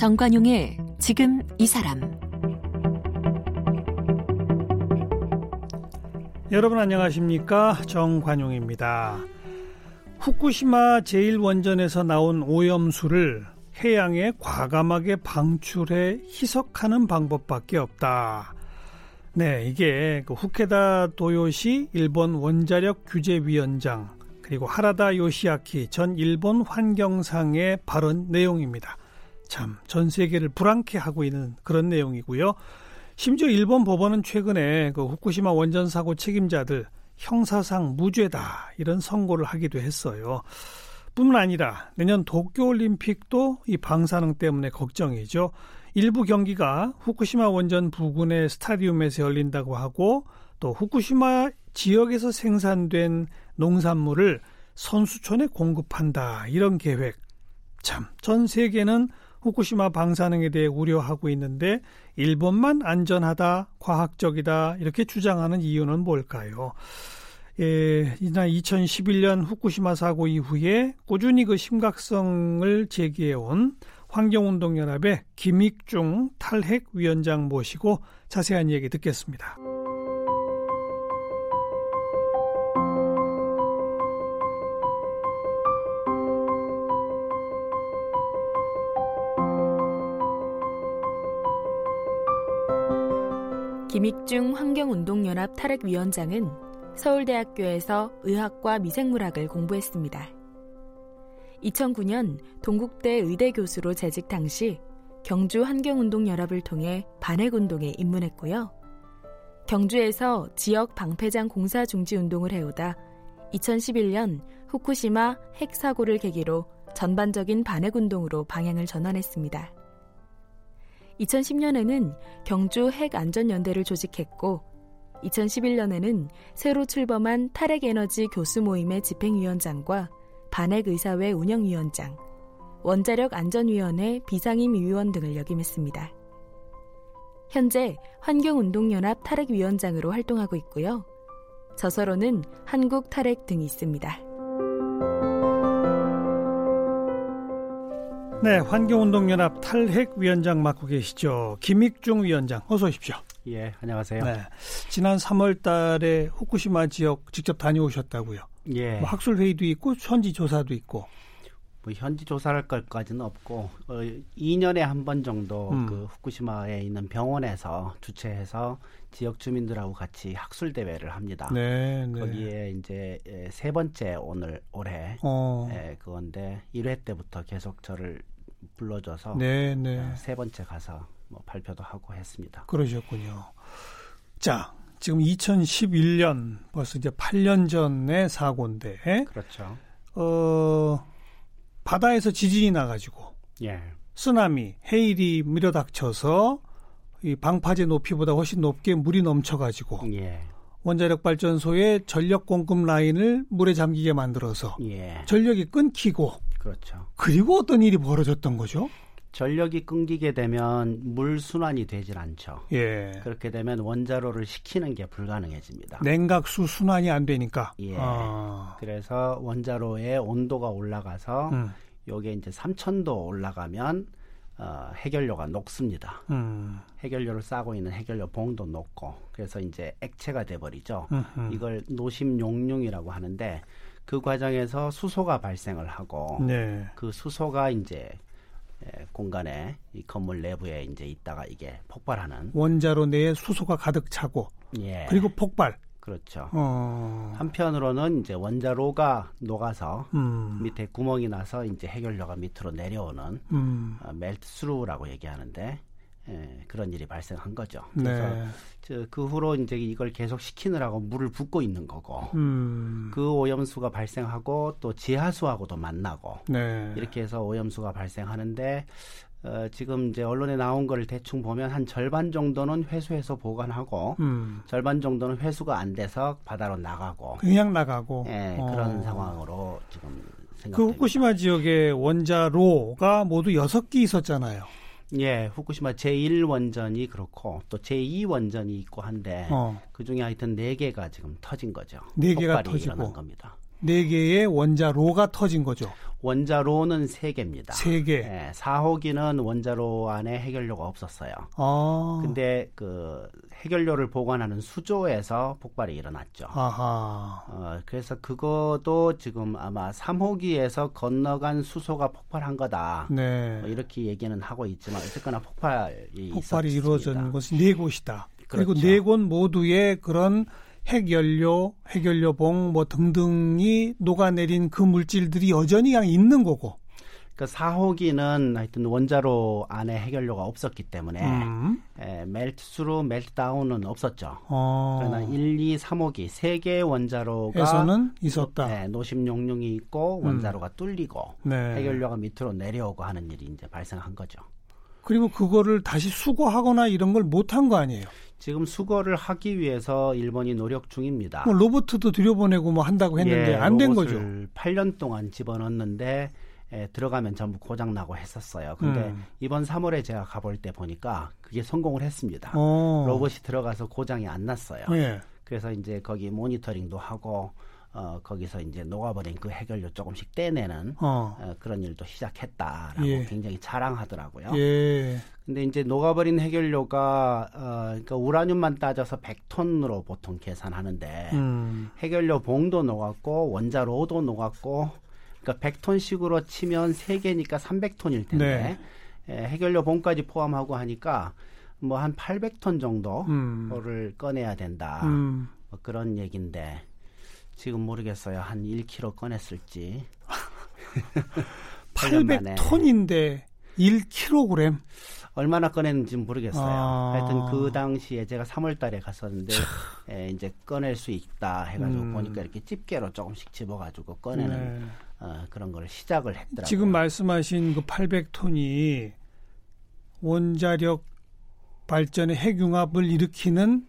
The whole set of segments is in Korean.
정관용의 지금 이 사람 여러분 안녕하십니까 정관용입니다. 후쿠시마 제1원전에서 나온 오염수를 해양에 과감하게 방출해 희석하는 방법밖에 없다. 네, 이게 그 후케다 도요시 일본 원자력 규제위원장 그리고 하라다 요시아키 전 일본 환경상의 발언 내용입니다. 참 전 세계를 불안케 하고 있는 그런 내용이고요. 심지어 일본 법원은 최근에 그 후쿠시마 원전 사고 책임자들 형사상 무죄다 이런 선고를 하기도 했어요. 뿐만 아니라 내년 도쿄올림픽도 이 방사능 때문에 걱정이죠. 일부 경기가 후쿠시마 원전 부근의 스타디움에서 열린다고 하고 또 후쿠시마 지역에서 생산된 농산물을 선수촌에 공급한다 이런 계획. 참 전 세계는 후쿠시마 방사능에 대해 우려하고 있는데 일본만 안전하다, 과학적이다 이렇게 주장하는 이유는 뭘까요? 예, 이날 2011년 후쿠시마 사고 이후에 꾸준히 그 심각성을 제기해온 환경운동연합의 김익중 탈핵위원장 모시고 자세한 얘기 듣겠습니다. 김익중 환경운동연합 탈핵위원장은 서울대학교에서 의학과 미생물학을 공부했습니다. 2009년 동국대 의대 교수로 재직 당시 경주 환경운동연합을 통해 반핵운동에 입문했고요. 경주에서 지역 방패장 공사 중지 운동을 해오다 2011년 후쿠시마 핵 사고를 계기로 전반적인 반핵운동으로 방향을 전환했습니다. 2010년에는 경주 핵안전연대를 조직했고 2011년에는 새로 출범한 탈핵에너지 교수 모임의 집행위원장과 반핵의사회 운영위원장, 원자력 안전위원회 비상임 위원 등을 역임했습니다. 현재 환경운동연합 탈핵위원장으로 활동하고 있고요. 저서로는 한국 탈핵 등이 있습니다. 네, 환경운동연합 탈핵위원장 맡고 계시죠. 김익중 위원장, 어서 오십시오. 예, 안녕하세요. 네, 지난 3월 달에 후쿠시마 지역 직접 다녀오셨다고요. 예. 뭐 학술 회의도 있고 현지 조사도 있고. 뭐 현지 조사할 것까지는 없고 어, 2년에 한 번 정도 음. 그 후쿠시마에 있는 병원에서 주최해서 지역 주민들하고 같이 학술 대회를 합니다. 네, 네. 거기에 이제 예, 세 번째 오늘 올해 어. 예, 그건데 1회 때부터 계속 저를 불러줘서 네, 네. 예, 세 번째 가서 뭐 발표도 하고 했습니다. 그러셨군요. 자, 지금 2011년 벌써 이제 8년 전의 사고인데, 그렇죠. 어, 바다에서 지진이 나가지고 예. 쓰나미, 해일이 밀어닥쳐서 이 방파제 높이보다 훨씬 높게 물이 넘쳐가지고 예. 원자력 발전소의 전력 공급 라인을 물에 잠기게 만들어서 예. 전력이 끊기고 그렇죠. 그리고 어떤 일이 벌어졌던 거죠? 전력이 끊기게 되면 물 순환이 되질 않죠. 예. 그렇게 되면 원자로를 식히는 게 불가능해집니다. 냉각수 순환이 안 되니까. 예. 아. 그래서 원자로의 온도가 올라가서 음. 요게 이제 3000도 올라가면 어, 해결료가 녹습니다. 음. 해결료를 싸고 있는 해결료 봉도 녹고 그래서 이제 액체가 돼 버리죠. 이걸 노심 용융이라고 하는데 그 과정에서 수소가 발생을 하고 네. 그 수소가 이제 예, 공간에 이 건물 내부에 이제 있다가 이게 폭발하는 원자로 내에 수소가 가득 차고 예 그리고 폭발. 그렇죠. 어. 한편으로는 이제 원자로가 녹아서 음. 밑에 구멍이 나서 이제 해결료가 밑으로 내려오는 음. 어, 멜트스루라고 얘기하는데 예, 그런 일이 발생한 거죠. 그래서 네. 저, 그 후로 이제 이걸 계속 식히느라고 물을 붓고 있는 거고 음. 그 오염수가 발생하고 또 지하수하고도 만나고 네. 이렇게 해서 오염수가 발생하는데 어, 지금 이제 언론에 나온 거를 대충 보면 한 절반 정도는 회수해서 보관하고 음. 절반 정도는 회수가 안 돼서 바다로 나가고 그냥 나가고. 예, 어. 그런 상황으로 지금 그 생각됩니다. 후쿠시마 지역에 원자로가 모두 여섯 개 있었잖아요. 예, 후쿠시마 제1원전이 그렇고 또 제2원전이 있고 한데 어. 그 중에 하여튼 네 개가 지금 터진 거죠. 네 개가 폭발이 터지고. 일어난 겁니다. 네 개의 원자로가 터진 거죠. 원자로는 세 개입니다. 세 개. 예, 4호기는 원자로 안에 해결료가 없었어요. 아. 근데 그 해결료를 보관하는 수조에서 폭발이 일어났죠. 아하. 어, 그래서 그것도 지금 아마 3호기에서 건너간 수소가 폭발한 거다. 네. 뭐 이렇게 얘기는 하고 있지만 어쨌거나 폭발이 폭발이 있었습니다. 이루어진 것이 네 곳이다. 그리고 그렇죠. 네곳 모두의 그런 핵연료, 핵연료봉 뭐 등등이 녹아내린 그 물질들이 여전히 그냥 있는 거고. 그 4호기는 하여튼 원자로 안에 해결료가 없었기 때문에 음. 에, 멜트스루 멜트다운은 없었죠. 어. 그러나 1, 2, 3호기 세 개의 원자로가 에서는 있었다. 네, 노심 용융이 있고 원자로가 뚫리고 네. 해결료가 밑으로 내려오고 하는 일이 이제 발생한 거죠. 그리고 그거를 다시 수거하거나 이런 걸 못한 거 아니에요. 지금 수거를 하기 위해서 일본이 노력 중입니다. 뭐 로봇도 들여보내고 뭐 한다고 했는데 예, 안된 거죠. 로봇을 8년 동안 집어넣었는데 에, 들어가면 전부 고장 나고 했었어요. 근데 음. 이번 3월에 제가 가볼 때 보니까 그게 성공을 했습니다. 어. 로봇이 들어가서 고장이 안 났어요. 예. 그래서 이제 거기 모니터링도 하고 어, 거기서 이제 녹아버린 그 해결료 조금씩 떼내는 어. 어, 그런 일도 시작했다라고 예. 굉장히 자랑하더라고요. 예. 근데 이제 녹아버린 해결료가 어, 그러니까 우라늄만 따져서 100톤으로 보통 계산하는데 음. 해결료 봉도 녹았고 원자로도 녹았고 그러니까 100톤씩으로 치면 3개니까 300톤일 텐데 에, 해결료 봉까지 포함하고 하니까 뭐 한 800톤 정도를 음. 꺼내야 된다. 음. 뭐 그런 얘기인데 지금 모르겠어요. 한 1kg 꺼냈을지. 800톤인데 1kg. 얼마나 꺼냈는지 모르겠어요. 아. 하여튼 그 당시에 제가 3월 달에 갔었는데 에, 이제 꺼낼 수 있다 해가지고 음. 보니까 이렇게 집게로 조금씩 집어가지고 꺼내는 네. 어, 그런 걸 시작을 했더라고요. 지금 말씀하신 그 800톤이 원자력 발전의 핵융합을 일으키는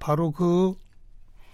바로 그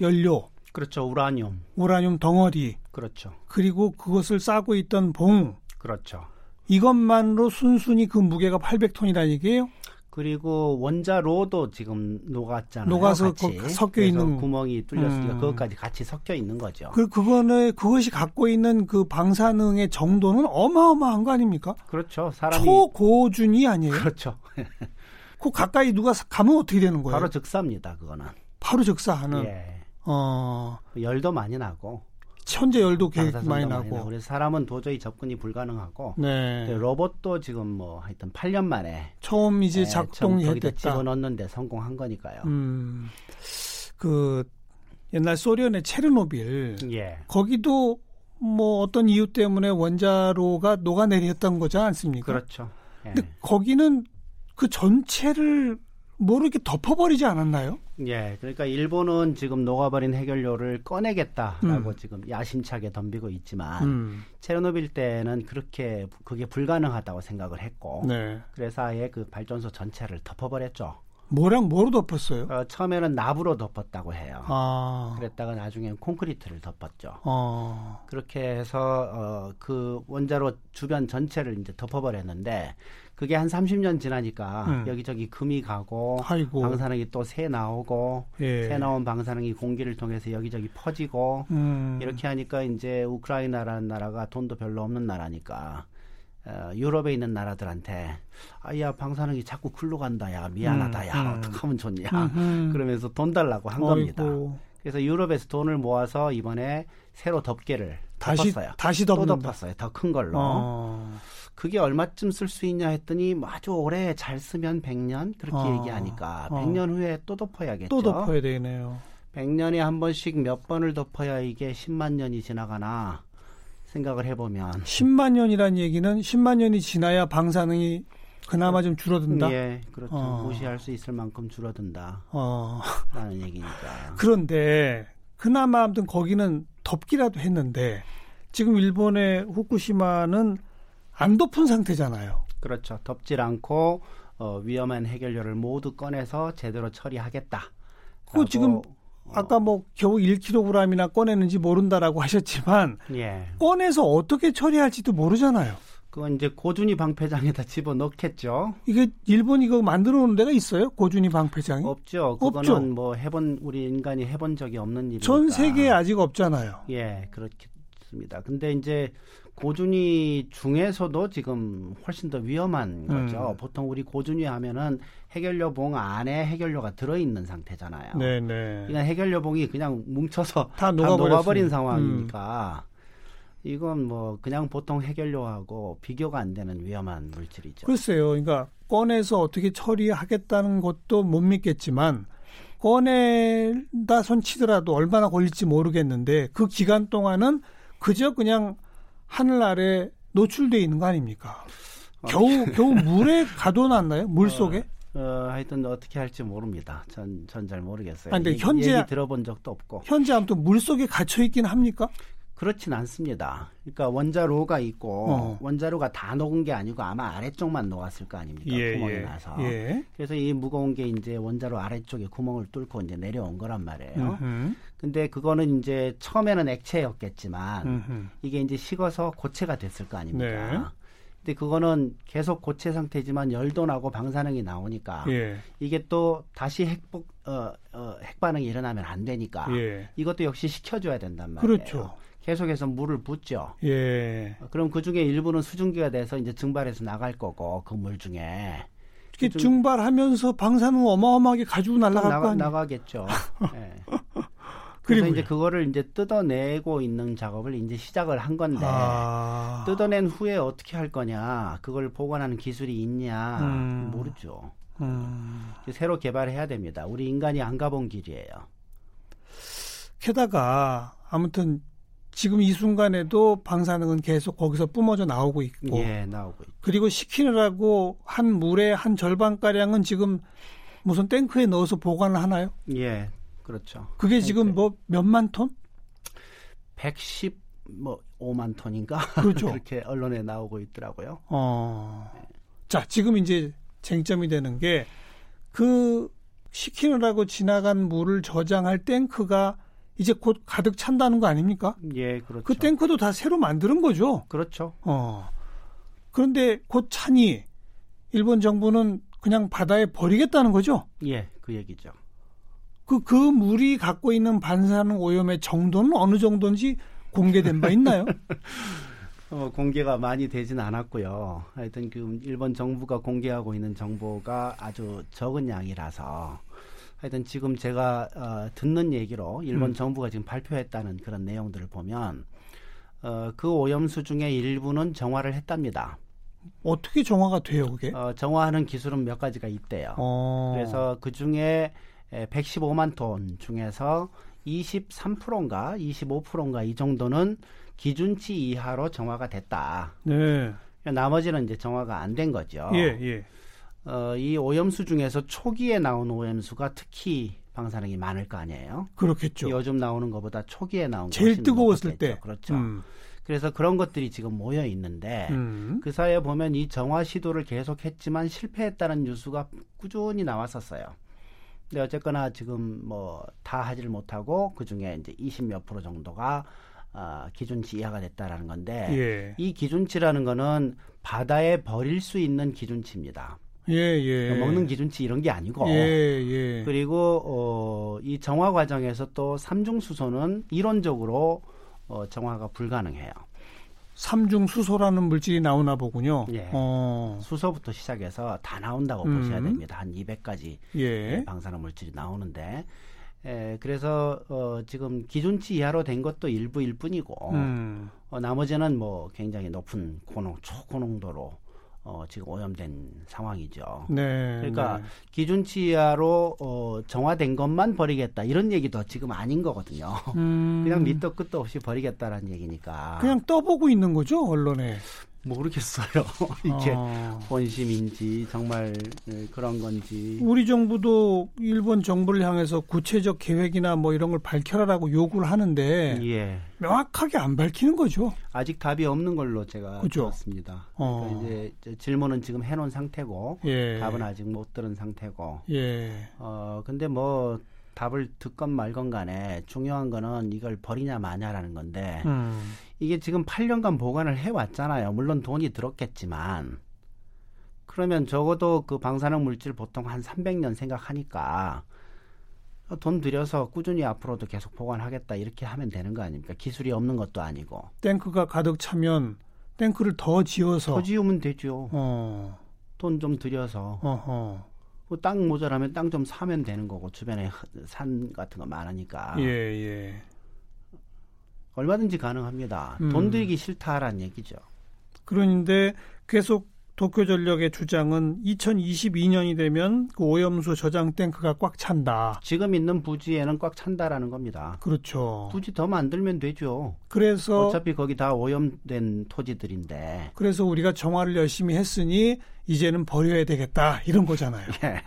연료, 그렇죠. 우라늄. 우라늄 덩어리, 그렇죠. 그리고 그것을 싸고 있던 봉, 그렇죠. 이것만으로 순순히 그 무게가 800톤이라는 얘기예요? 그리고 원자로도 지금 녹았잖아요. 녹아서 같이. 거- 섞여 있는 구멍이 뚫렸으니까 음. 그것까지 같이 섞여 있는 거죠. 그, 그거는, 그것이 갖고 있는 그 방사능의 정도는 어마어마한 거 아닙니까? 그렇죠. 사람이 초고준이 아니에요? 그렇죠. 그 가까이 누가 가면 어떻게 되는 거예요? 바로 즉사입니다. 그거는. 바로 적사하는, 예. 어, 열도 많이 나고 현재 열도 꽤 방사선도 많이 많이 나고. 그래서 사람은 도저히 접근이 불가능하고 네. 그 로봇도 지금 뭐 하여튼 8년 만에 처음 이제 예, 작동이 처음 거기다 했다. 집어넣는데 성공한 거니까요. 음, 그 옛날 소련의 체르노빌 예. 거기도 뭐 어떤 이유 때문에 원자로가 녹아내렸던 거지 않습니까? 그렇죠. 예. 근데 거기는 그 전체를 이렇게 덮어버리지 않았나요? 예, 그러니까 일본은 지금 녹아버린 해결료를 꺼내겠다라고 음. 지금 야심차게 덤비고 있지만 음, 체르노빌 때는 그렇게 그게 불가능하다고 생각을 했고 네. 그래서 아예 그 발전소 전체를 덮어버렸죠. 뭐랑 뭐로 덮었어요? 어, 처음에는 나부로 덮었다고 해요. 아, 그랬다가 나중엔 콘크리트를 덮었죠. 어, 그렇게 해서 어, 그 원자로 주변 전체를 이제 덮어버렸는데 그게 한 30년 지나니까 음. 여기저기 금이 가고 아이고, 방사능이 또 새 나오고 예, 새 나온 방사능이 공기를 통해서 여기저기 퍼지고 음, 이렇게 하니까 이제 우크라이나라는 나라가 돈도 별로 없는 나라니까 어, 유럽에 있는 나라들한테 아야 방사능이 자꾸 굴러 간다 야 미안하다 음, 야 음. 어떡하면 좋냐 음흠. 그러면서 돈 달라고 한 겁니다. 아이고, 그래서 유럽에서 돈을 모아서 이번에 새로 덮개를 다시 덮었어요. 다시 또 덮는다. 덮었어요. 더 큰 걸로. 어, 그게 얼마쯤 쓸 수 있냐 했더니 뭐 아주 오래 잘 쓰면 100년 그렇게 어, 얘기하니까 어. 100년 후에 또 덮어야겠죠. 또 덮어야 되네요. 100년에 한 번씩 몇 번을 덮어야 이게 10만 년이 지나가나 생각을 해보면 10만 년이란 얘기는 10만 년이 지나야 방사능이 그나마 좀 줄어든다. 예, 그렇죠. 어. 무시할 수 있을 만큼 줄어든다라는 어. 얘기니까. 그런데 그나마 아무튼 거기는 덮기라도 했는데 지금 일본의 후쿠시마는 안 덮은 상태잖아요. 그렇죠. 덮질 않고 어, 위험한 해결료를 모두 꺼내서 제대로 처리하겠다. 그거 지금 아까 뭐 겨우 1kg이나 꺼내는지 모른다라고 하셨지만 예, 꺼내서 어떻게 처리할지도 모르잖아요. 그건 이제 고준위 방패장에다 집어 넣겠죠. 이게 일본 이거 만들어 놓은 데가 있어요? 고준위 방패장이? 없죠. 그거는 없죠. 뭐 해본 우리 인간이 해본 적이 없는 일이니까. 전 세계에 아직 없잖아요. 예, 그렇게 그렇습니다. 근데 이제 고준위 중에서도 지금 훨씬 더 위험한 거죠. 음. 보통 우리 고준위 하면은 해결료 봉 안에 해결료가 들어있는 상태잖아요. 네, 네. 그냥 해결료 봉이 그냥 뭉쳐서 다다 녹아버렸으니. 녹아버린 음. 상황이니까 이건 뭐 그냥 보통 해결료하고 비교가 안 되는 위험한 물질이죠. 글쎄요. 그러니까 꺼내서 어떻게 처리하겠다는 것도 못 믿겠지만 꺼내다 손 치더라도 얼마나 걸릴지 모르겠는데 그 기간 동안은 그저 그냥 하늘 아래 노출돼 있는 거 아닙니까? 겨우 겨우 물에 가둬놨나요? 물 속에? 어, 하여튼 어떻게 할지 모릅니다. 전 전 잘 모르겠어요. 아니, 근데 얘기, 현재- 얘기 들어본 적도 없고 현재 아무튼 물 속에 갇혀 있긴 합니까? 그렇진 않습니다. 그러니까 원자로가 있고 어. 원자로가 다 녹은 게 아니고 아마 아래쪽만 녹았을 거 아닙니까? 구멍이 나서. 예. 그래서 이 무거운 게 이제 원자로 아래쪽에 구멍을 뚫고 이제 내려온 거란 말이에요. 음흠. 근데 그거는 이제 처음에는 액체였겠지만 음흠. 이게 이제 식어서 고체가 됐을 거 아닙니까? 네. 근데 그거는 계속 고체 상태지만 열도 나고 방사능이 나오니까 예. 이게 또 다시 핵복 어, 어, 핵반응이 일어나면 안 되니까 예. 이것도 역시 식혀줘야 된단 말이에요. 그렇죠. 계속해서 물을 붓죠. 예. 어, 그럼 그 중에 일부는 수증기가 돼서 이제 증발해서 나갈 거고 그 물 중에 이렇게 좀- 증발하면서 방사능 어마어마하게 가지고 날아갈 거 나가, 아니에요? 나가겠죠. 예. 그래서. 이제 그거를 이제 뜯어내고 있는 작업을 이제 시작을 한 건데 아. 뜯어낸 후에 어떻게 할 거냐, 그걸 보관하는 기술이 있냐 음. 모르죠. 음. 새로 개발해야 됩니다. 우리 인간이 안 가본 길이에요. 게다가 아무튼 지금 이 순간에도 방사능은 계속 거기서 뿜어져 나오고 있고 예, 나오고 있죠. 그리고 식히느라고 한 물의 한 절반 가량은 지금 무슨 탱크에 넣어서 보관을 하나요? 예, 그렇죠. 그게 지금 뭐 몇만 톤? 110, 뭐 5만 톤인가 그렇죠. 그렇게 언론에 나오고 있더라고요. 어. 자, 지금 이제 쟁점이 되는 게그 식히느라고 지나간 물을 저장할 탱크가 이제 곧 가득 찬다는 거 아닙니까? 예, 그렇죠. 그 탱크도 다 새로 만드는 거죠. 그렇죠. 어. 그런데 곧 차니 일본 정부는 그냥 바다에 버리겠다는 거죠. 예, 그 얘기죠. 그, 그 물이 갖고 있는 반사능 오염의 정도는 어느 정도인지 공개된 바 있나요? 어, 공개가 많이 되진 않았고요. 하여튼 그 일본 정부가 공개하고 있는 정보가 아주 적은 양이라서 하여튼 지금 제가 어, 듣는 얘기로 일본 음. 정부가 지금 발표했다는 그런 내용들을 보면 어, 그 오염수 중에 일부는 정화를 했답니다. 어떻게 정화가 돼요, 그게? 어, 정화하는 기술은 몇 가지가 있대요. 어. 그래서 그 중에 115만 톤 중에서 23%인가 25%인가 이 정도는 기준치 이하로 정화가 됐다. 네. 나머지는 이제 정화가 안 된 거죠. 예, 예. 어, 이 오염수 중에서 초기에 나온 오염수가 특히 방사능이 많을 거 아니에요. 그렇겠죠. 요즘 나오는 것보다 초기에 나온 게 제일 뜨거웠을. 때. 그렇죠. 음. 그래서 그런 것들이 지금 모여 있는데 음. 그 사이에 보면 이 정화 시도를 계속했지만 실패했다는 뉴스가 꾸준히 나왔었어요. 근데 어쨌거나 지금 뭐 다 하지를 못하고 그 중에 이제 20몇 프로 정도가 아, 기준치 이하가 됐다라는 건데 예. 이 기준치라는 거는 바다에 버릴 수 있는 기준치입니다. 예, 예. 먹는 기준치 이런 게 아니고 예, 예. 그리고 어, 이 정화 과정에서 또 삼중 수소는 이론적으로 어, 정화가 불가능해요. 삼중 수소라는 물질이 나오나 보군요. 예. 어. 수소부터 시작해서 다 나온다고 음. 보셔야 됩니다. 한 200가지 예. 방사능 물질이 나오는데 에, 그래서 어, 지금 기준치 이하로 된 것도 일부일 뿐이고 음. 어, 나머지는 뭐 굉장히 높은 고농 초고농도로 어, 지금 오염된 상황이죠. 네. 그러니까 네. 기준치 이하로 어, 정화된 것만 버리겠다 이런 얘기도 지금 아닌 거거든요. 음. 그냥 밑도 끝도 없이 버리겠다라는 얘기니까 그냥 떠보고 있는 거죠, 언론에. 모르겠어요. 이게 어. 본심인지 정말 예, 그런 건지 우리 정부도 일본 정부를 향해서 구체적 계획이나 뭐 이런 걸 밝혀라라고 요구를 하는데 예 명확하게 안 밝히는 거죠. 아직 답이 없는 걸로 제가 그죠? 들었습니다. 어. 그러니까 이제 저 질문은 지금 해놓은 상태고 예. 답은 아직 못 들은 상태고 예. 어 근데 뭐 답을 듣건 말건 간에 중요한 거는 이걸 버리냐 마냐라는 건데 음. 이게 지금 8년간 보관을 해왔잖아요. 물론 돈이 들었겠지만 그러면 적어도 그 방사능 물질 보통 한 300년 생각하니까 돈 들여서 꾸준히 앞으로도 계속 보관하겠다 이렇게 하면 되는 거 아닙니까? 기술이 없는 것도 아니고. 탱크가 가득 차면 탱크를 더 지어서 더 지으면 되죠. 어. 돈 좀 들여서 어허. 뭐 땅 모자라면 땅 좀 사면 되는 거고 주변에 산 같은 거 많으니까 예, 예. 얼마든지 가능합니다. 음. 돈 들기 싫다라는 얘기죠. 그런데 계속 도쿄전력의 주장은 2022년이 되면 그 오염수 저장 탱크가 꽉 찬다. 지금 있는 부지에는 꽉 찬다라는 겁니다. 그렇죠. 부지 더 만들면 되죠. 그래서 어차피 거기 다 오염된 토지들인데. 그래서 우리가 정화를 열심히 했으니 이제는 버려야 되겠다 이런 거잖아요. 예.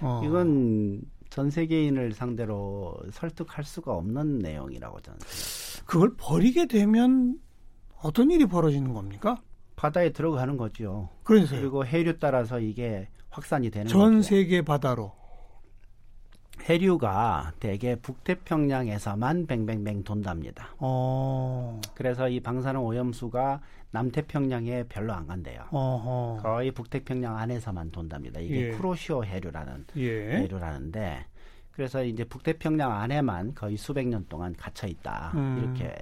어. 이건 전 세계인을 상대로 설득할 수가 없는 내용이라고 저는. 생각해요. 그걸 버리게 되면 어떤 일이 벌어지는 겁니까? 바다에 들어가는 거죠. 그래서요. 그리고 해류 따라서 이게 확산이 되는 전 거죠. 세계 바다로. 해류가 대개 북태평양에서만 뱅뱅뱅 돈답니다. 어. 그래서 이 방사능 오염수가 남태평양에 별로 안 간대요. 어허. 거의 북태평양 안에서만 돈답니다. 이게 예. 쿠로시오 해류라는 예. 해류라는데 그래서 이제 북태평양 안에만 거의 수백 년 동안 갇혀 있다 음. 이렇게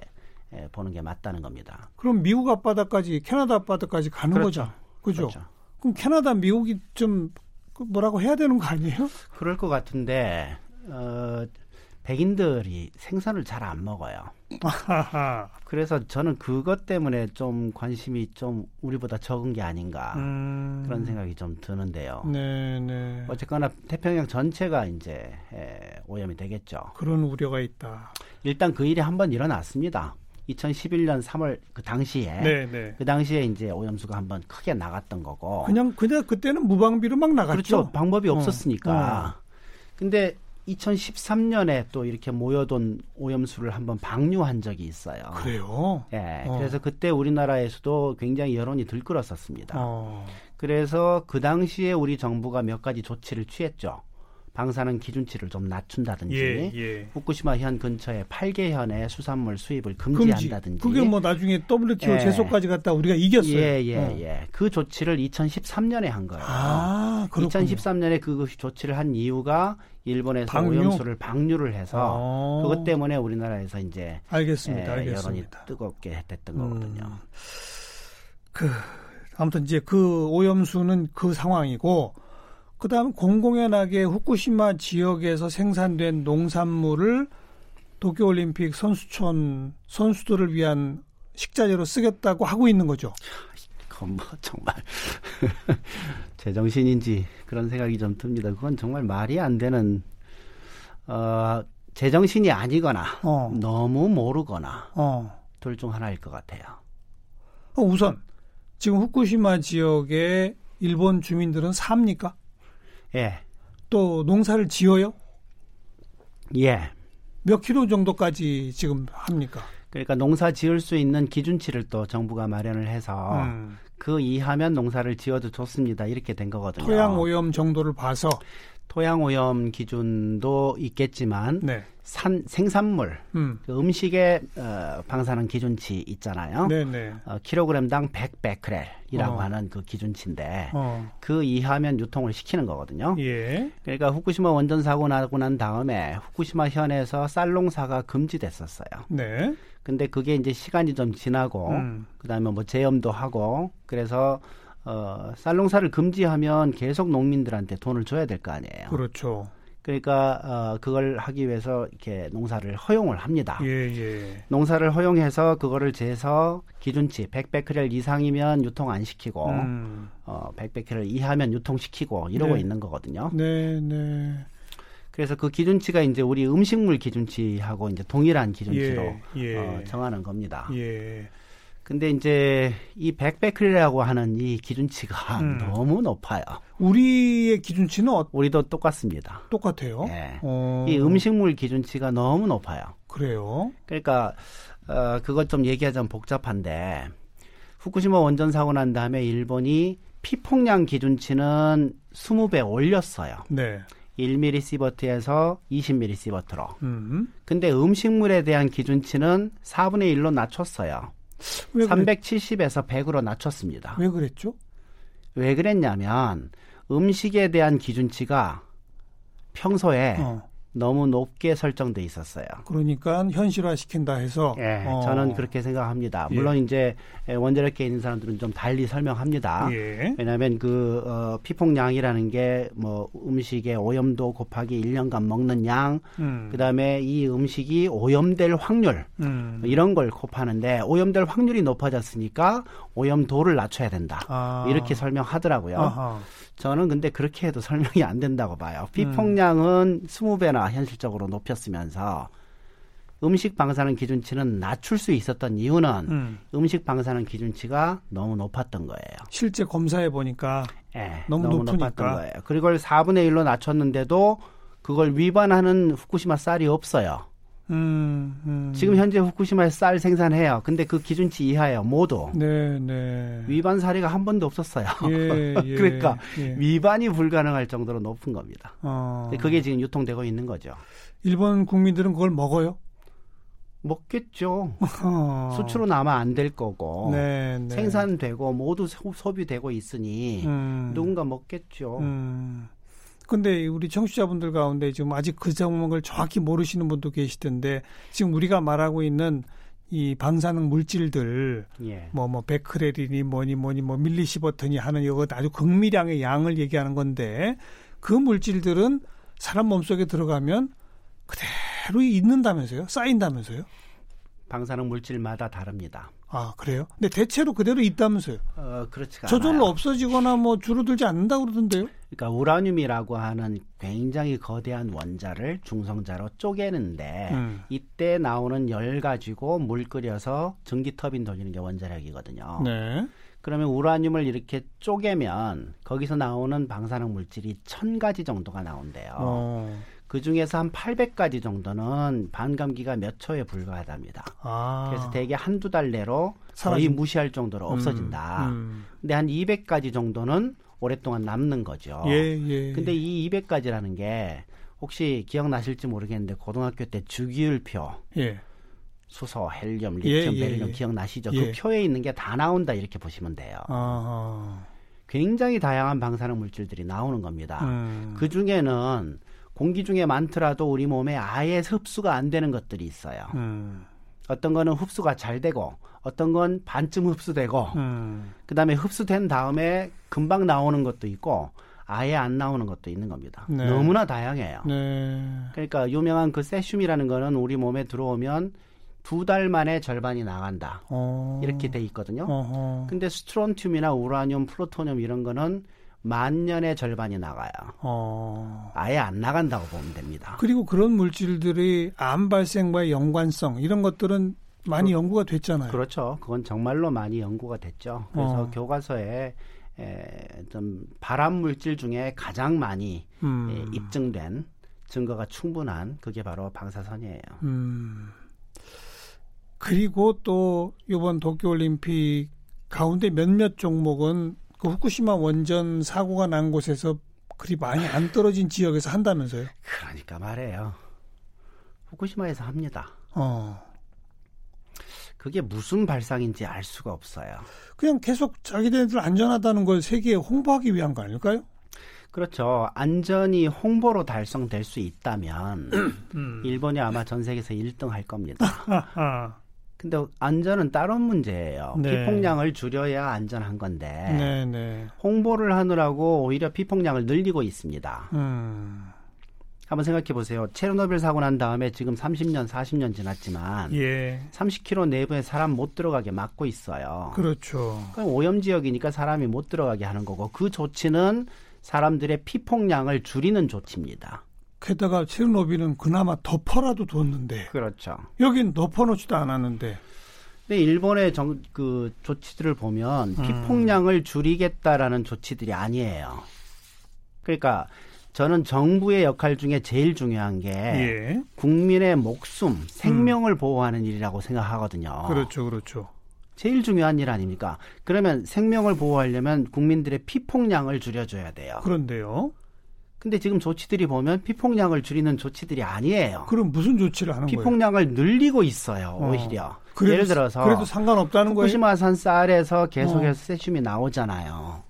예, 보는 게 맞다는 겁니다. 그럼 미국 앞바다까지 캐나다 앞바다까지 가는 그렇죠. 거죠. 그죠? 그렇죠. 그럼 캐나다 미국이 좀그 뭐라고 해야 되는 거 아니에요? 그럴 것 같은데 어, 백인들이 생선을 잘 안 먹어요. 하하. 그래서 저는 그것 때문에 좀 관심이 좀 우리보다 적은 게 아닌가 음. 그런 생각이 좀 드는데요. 네, 네. 어쨌거나 태평양 전체가 이제 에, 오염이 되겠죠. 그런 우려가 있다. 일단 그 일이 한번 일어났습니다. 2011년 3월 그 당시에 네, 네. 그 당시에 이제 오염수가 한번 크게 나갔던 거고 그냥 그냥 그때는 무방비로 막 나갔죠. 그렇죠. 방법이 어, 없었으니까. 근데 2013년에 또 이렇게 모여둔 오염수를 한번 방류한 적이 있어요. 그래요. 예. 어. 그래서 그때 우리나라에서도 굉장히 여론이 들끓었었습니다. 어. 그래서 그 당시에 우리 정부가 몇 가지 조치를 취했죠. 방사능 기준치를 좀 낮춘다든지 예, 예. 후쿠시마 현 근처에 8개 현의 수산물 수입을 금지. 금지한다든지 그게 뭐 나중에 WTO 예. 제소까지 갔다 우리가 이겼어요. 예, 예, 어. 예. 그 조치를 2013년에 한 거예요. 아, 그렇군요. 2013년에 그 조치를 한 이유가 일본에서 방류? 오염수를 방류를 해서 어. 그것 때문에 우리나라에서 이제 알겠습니다. 예, 여론이 알겠습니다. 뜨겁게 됐던 음. 거거든요. 그 아무튼 이제 그 오염수는 그 상황이고 그다음 공공연하게 후쿠시마 지역에서 생산된 농산물을 도쿄 올림픽 선수촌 선수들을 위한 식자재로 쓰겠다고 하고 있는 거죠. 그건 뭐 정말 제정신인지 그런 생각이 좀 듭니다. 그건 정말 말이 안 되는 어, 제정신이 아니거나 어. 너무 모르거나 어. 둘중 하나일 것 같아요. 어, 우선 지금 후쿠시마 지역의 일본 주민들은 삽니까? 예, 또 농사를 지어요? 예. 몇 킬로 정도까지 지금 합니까? 그러니까 농사 지을 수 있는 기준치를 또 정부가 마련을 해서 음. 그 이하면 농사를 지어도 좋습니다. 이렇게 된 거거든요. 토양 오염 정도를 봐서 토양 오염 기준도 있겠지만 네. 산 생산물 음. 그 음식의 어, 방사능 기준치 있잖아요. 네, 네. 어, 킬로그램당 100베크렐이라고 어. 하는 그 기준치인데 어. 그 이하면 유통을 시키는 거거든요. 예. 그러니까 후쿠시마 원전 사고 나고 난 다음에 후쿠시마 현에서 쌀 농사가 금지됐었어요. 네. 근데 그게 이제 시간이 좀 지나고 음. 그다음에 뭐 제염도 하고 그래서 어 쌀 농사를 금지하면 계속 농민들한테 돈을 줘야 될 거 아니에요. 그렇죠. 그러니까 어 그걸 하기 위해서 이렇게 농사를 허용을 합니다. 예, 예. 농사를 허용해서 그거를 재서 기준치 100베크렐 이상이면 유통 안 시키고 음. 어 100베크렐 이하면 유통시키고 이러고 네. 있는 거거든요. 네, 네. 그래서 그 기준치가 이제 우리 음식물 기준치하고 이제 동일한 기준치로 예, 예. 어, 정하는 겁니다. 예. 근데 이제 이 백베크리라고 하는 이 기준치가 음. 너무 높아요. 우리의 기준치는 어, 우리도 똑같습니다. 똑같아요. 예. 어, 이 음식물 기준치가 너무 높아요. 그래요. 그러니까 어 그것 좀 얘기하자면 복잡한데 후쿠시마 원전 사고 난 다음에 일본이 피폭량 기준치는 20배 올렸어요. 네. 1mS버트에서 20mS버트로. 음. 근데 음식물에 대한 기준치는 4분의 1로 낮췄어요. 왜, 그랬, 370에서 100으로 낮췄습니다. 왜 그랬죠? 왜 그랬냐면 음식에 대한 기준치가 평소에 어. 너무 높게 설정돼 있었어요. 그러니까 현실화 시킨다 해서 예, 어. 저는 그렇게 생각합니다. 예. 물론 이제 원자력계 있는 사람들은 좀 달리 설명합니다. 예. 왜냐하면 그 어, 피폭량이라는 게 뭐 음식의 오염도 곱하기 1년간 먹는 양, 음. 그다음에 이 음식이 오염될 확률 음. 이런 걸 곱하는데 오염될 확률이 높아졌으니까 오염도를 낮춰야 된다. 아. 이렇게 설명하더라고요. 아하. 저는 근데 그렇게 해도 설명이 안 된다고 봐요. 피폭량은 20배나 현실적으로 높였으면서 음식 방사능 기준치는 낮출 수 있었던 이유는 음. 음식 방사능 기준치가 너무 높았던 거예요. 실제 검사해 보니까 예, 너무 높으니까. 높았던 거예요. 그리고 4분의 1로 낮췄는데도 그걸 위반하는 후쿠시마 쌀이 없어요. 음, 음. 지금 현재 후쿠시마에 쌀 생산해요. 근데 그 기준치 이하예요. 모두. 네, 네. 위반 사례가 한 번도 없었어요. 예, 예. 그러니까 예. 위반이 불가능할 정도로 높은 겁니다. 어. 근데 그게 지금 유통되고 있는 거죠. 일본 국민들은 그걸 먹어요? 먹겠죠. 어. 수출은 아마 안될 거고 네, 네. 생산되고 모두 소, 소비되고 있으니 음. 누군가 먹겠죠. 음. 근데 우리 청취자분들 가운데 지금 아직 그 종목을 정확히 모르시는 분도 계시던데 지금 우리가 말하고 있는 이 방사능 물질들 예. 뭐뭐 베크렐이니 뭐니 뭐니 뭐 밀리시버튼이 하는 이거 아주 극미량의 양을 얘기하는 건데 그 물질들은 사람 몸속에 들어가면 그대로 있는다면서요? 쌓인다면서요? 방사능 물질마다 다릅니다. 아 그래요? 근데 대체로 그대로 있다면서요? 어, 그렇지가 저절로 않아요. 없어지거나 뭐 줄어들지 않는다고 그러던데요? 그러니까 우라늄이라고 하는 굉장히 거대한 원자를 중성자로 쪼개는데 음. 이때 나오는 열 가지고 물 끓여서 전기 터빈 돌리는 게 원자력이거든요. 네. 그러면 우라늄을 이렇게 쪼개면 거기서 나오는 방사능 물질이 천 가지 정도가 나온대요. 어. 그 중에서 한 800가지 정도는 반감기가 몇 초에 불과하답니다. 아. 그래서 대개 한두 달 내로 거의 사라진- 무시할 정도로 없어진다. 음, 근데 한 200가지 정도는 오랫동안 남는 거죠. 음. 예, 예. 근데 이 200가지라는 게 혹시 기억나실지 모르겠는데 고등학교 때 주기율표 예. 수소, 헬륨, 예, 리튬, 예, 베릴륨 예. 기억나시죠? 예. 그 표에 있는 게 다 나온다 이렇게 보시면 돼요. 아하. 굉장히 다양한 방사능 물질들이 나오는 겁니다. 음. 그 중에는 공기 중에 많더라도 우리 몸에 아예 흡수가 안 되는 것들이 있어요. 음. 어떤 거는 흡수가 잘 되고 어떤 건 반쯤 흡수되고 음. 그다음에 흡수된 다음에 금방 나오는 것도 있고 아예 안 나오는 것도 있는 겁니다. 네. 너무나 다양해요. 네. 그러니까 유명한 그 세슘이라는 거는 우리 몸에 들어오면 두 달 만에 절반이 나간다. 어. 이렇게 돼 있거든요. 어허. 근데 스트론튬이나 우라늄, 플루토늄 이런 거는 만 년에 절반이 나가요. 어. 아예 안 나간다고 보면 됩니다. 그리고 그런 물질들이 암 발생과의 연관성 이런 것들은 많이 연구가 됐잖아요. 그렇죠. 그건 정말로 많이 연구가 됐죠. 그래서 어. 교과서에 에, 좀 발암 물질 중에 가장 많이 음. 예, 입증된 증거가 충분한 그게 바로 방사선이에요. 음. 그리고 또 이번 도쿄올림픽 가운데 몇몇 종목은 그 후쿠시마 원전 사고가 난 곳에서 그리 많이 안 떨어진 지역에서 한다면서요? 그러니까 말해요. 후쿠시마에서 합니다. 어. 그게 무슨 발상인지 알 수가 없어요. 그냥 계속 자기네들 안전하다는 걸 세계에 홍보하기 위한 거 아닐까요? 그렇죠. 안전이 홍보로 달성될 수 있다면 음. 일본이 아마 전 세계에서 1등 할 겁니다. 아, 근데 안전은 다른 문제예요. 네. 피폭량을 줄여야 안전한 건데 네, 네. 홍보를 하느라고 오히려 피폭량을 늘리고 있습니다. 음. 한번 생각해 보세요. 체르노빌 사고 난 다음에 지금 30년, 40년 지났지만 예. 30km 내부에 사람 못 들어가게 막고 있어요. 그렇죠. 그럼 오염 지역이니까 사람이 못 들어가게 하는 거고 그 조치는 사람들의 피폭량을 줄이는 조치입니다. 게다가 체르노빌은 그나마 덮어라도 뒀는데 그렇죠. 여긴 덮어놓지도 않았는데 근데 일본의 정, 그 조치들을 보면 음. 피폭량을 줄이겠다라는 조치들이 아니에요. 그러니까 저는 정부의 역할 중에 제일 중요한 게 예. 국민의 목숨, 생명을 보호하는 일이라고 생각하거든요. 그렇죠, 그렇죠. 제일 중요한 일 아닙니까? 그러면 생명을 보호하려면 국민들의 피폭량을 줄여줘야 돼요. 그런데요. 근데 지금 조치들이 보면 피폭량을 줄이는 조치들이 아니에요. 그럼 무슨 조치를 하는 거예요? 피폭량을 늘리고 있어요, 어. 오히려. 그래도 예를 사- 들어서 그래도 상관없다는 거예요. 후쿠시마산 쌀에서 계속해서 어. 세슘이 나오잖아요.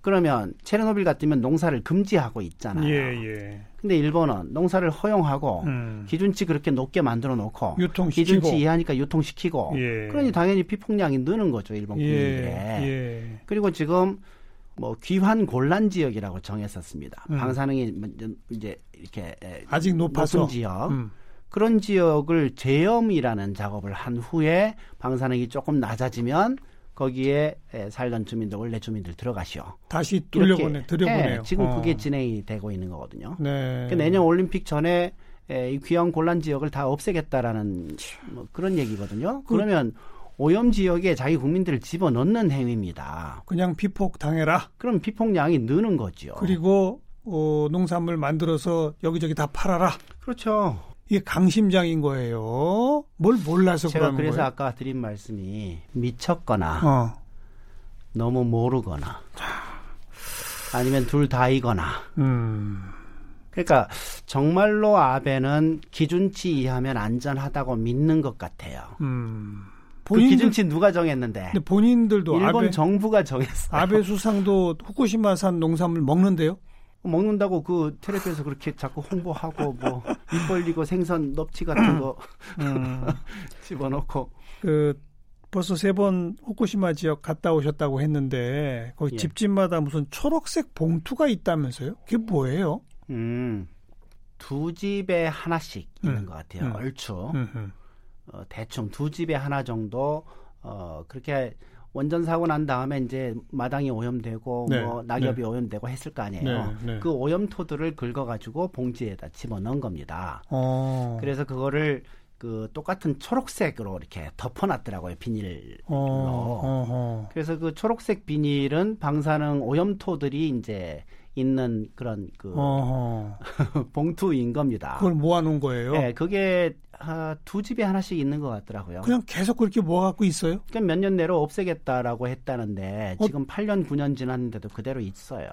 그러면 체르노빌 같으면 농사를 금지하고 있잖아요. 예, 예. 근데 일본은 농사를 허용하고 음. 기준치 그렇게 높게 만들어 놓고 유통시키고. 기준치 이하니까 유통시키고 예. 그러니 당연히 피폭량이 느는 거죠 일본 예, 국민들의. 예. 그리고 지금 뭐 귀환 곤란 지역이라고 정했었습니다. 음. 방사능이 이제 이렇게 아직 높아서. 높은 지역 음. 그런 지역을 재염이라는 작업을 한 후에 방사능이 조금 낮아지면 거기에 살던 주민들 원래 주민들 들어가시오. 다시 돌려보내, 들여보내요. 예, 지금 어. 그게 진행이 되고 있는 거거든요. 네. 그 내년 올림픽 전에 에, 이 귀환 곤란 지역을 다 없애겠다라는 뭐 그런 얘기거든요. 그- 그러면 오염 지역에 자기 국민들을 집어넣는 행위입니다. 그냥 피폭 당해라. 그럼 피폭량이 느는 거죠. 그리고 어, 농산물 만들어서 여기저기 다 팔아라. 그렇죠. 이게 강심장인 거예요. 뭘 몰라서 제가 그러는 그래서 거예요. 아까 드린 말씀이 미쳤거나 어. 너무 모르거나 아니면 둘 다이거나 음. 그러니까 정말로 아베는 기준치 이하면 안전하다고 믿는 것 같아요. 음. 그 본인들, 기준치 누가 정했는데 근데 본인들도 일본 아베, 정부가 정했어요. 아베 수상도 후쿠시마산 농산물 먹는데요. 먹는다고 그 텔레비에서 그렇게 자꾸 홍보하고 뭐 입 벌리고 생선 넙치 같은 거 음. 집어넣고 그 벌써 세 번 후쿠시마 지역 갔다 오셨다고 했는데 거기 예. 집집마다 무슨 초록색 봉투가 있다면서요? 그게 뭐예요? 음. 두 집에 하나씩 있는 음, 것 같아요. 음. 얼추 음, 음. 어, 대충 두 집에 하나 정도 어, 그렇게 원전 사고 난 다음에 이제 마당이 오염되고 네, 뭐 낙엽이 네. 오염되고 했을 거 아니에요. 네, 네. 그 오염토들을 긁어가지고 봉지에다 집어넣은 겁니다. 어. 그래서 그거를 그 똑같은 초록색으로 이렇게 덮어놨더라고요 비닐로. 어, 어, 어. 그래서 그 초록색 비닐은 방사능 오염토들이 이제 있는 그런 그 어허. 봉투인 겁니다. 그걸 모아놓은 거예요. 네, 그게 아, 두 집에 하나씩 있는 것 같더라고요. 그냥 계속 그렇게 모아갖고 있어요. 그러니까 몇년 내로 없애겠다라고 했다는데 어? 지금 8년 9년 지났는데도 그대로 있어요.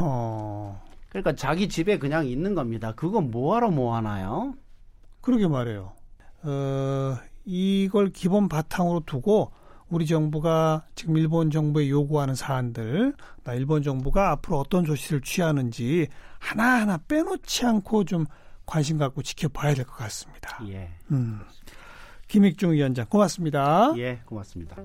어. 그러니까 자기 집에 그냥 있는 겁니다. 그거 뭐하러 모아놔요? 그러게 말해요. 어, 이걸 기본 바탕으로 두고 우리 정부가 지금 일본 정부에 요구하는 사안들, 나 일본 정부가 앞으로 어떤 조치를 취하는지 하나하나 빼놓지 않고 좀 관심 갖고 지켜봐야 될 것 같습니다. 예, 음. 김익중 위원장 고맙습니다. 예, 고맙습니다.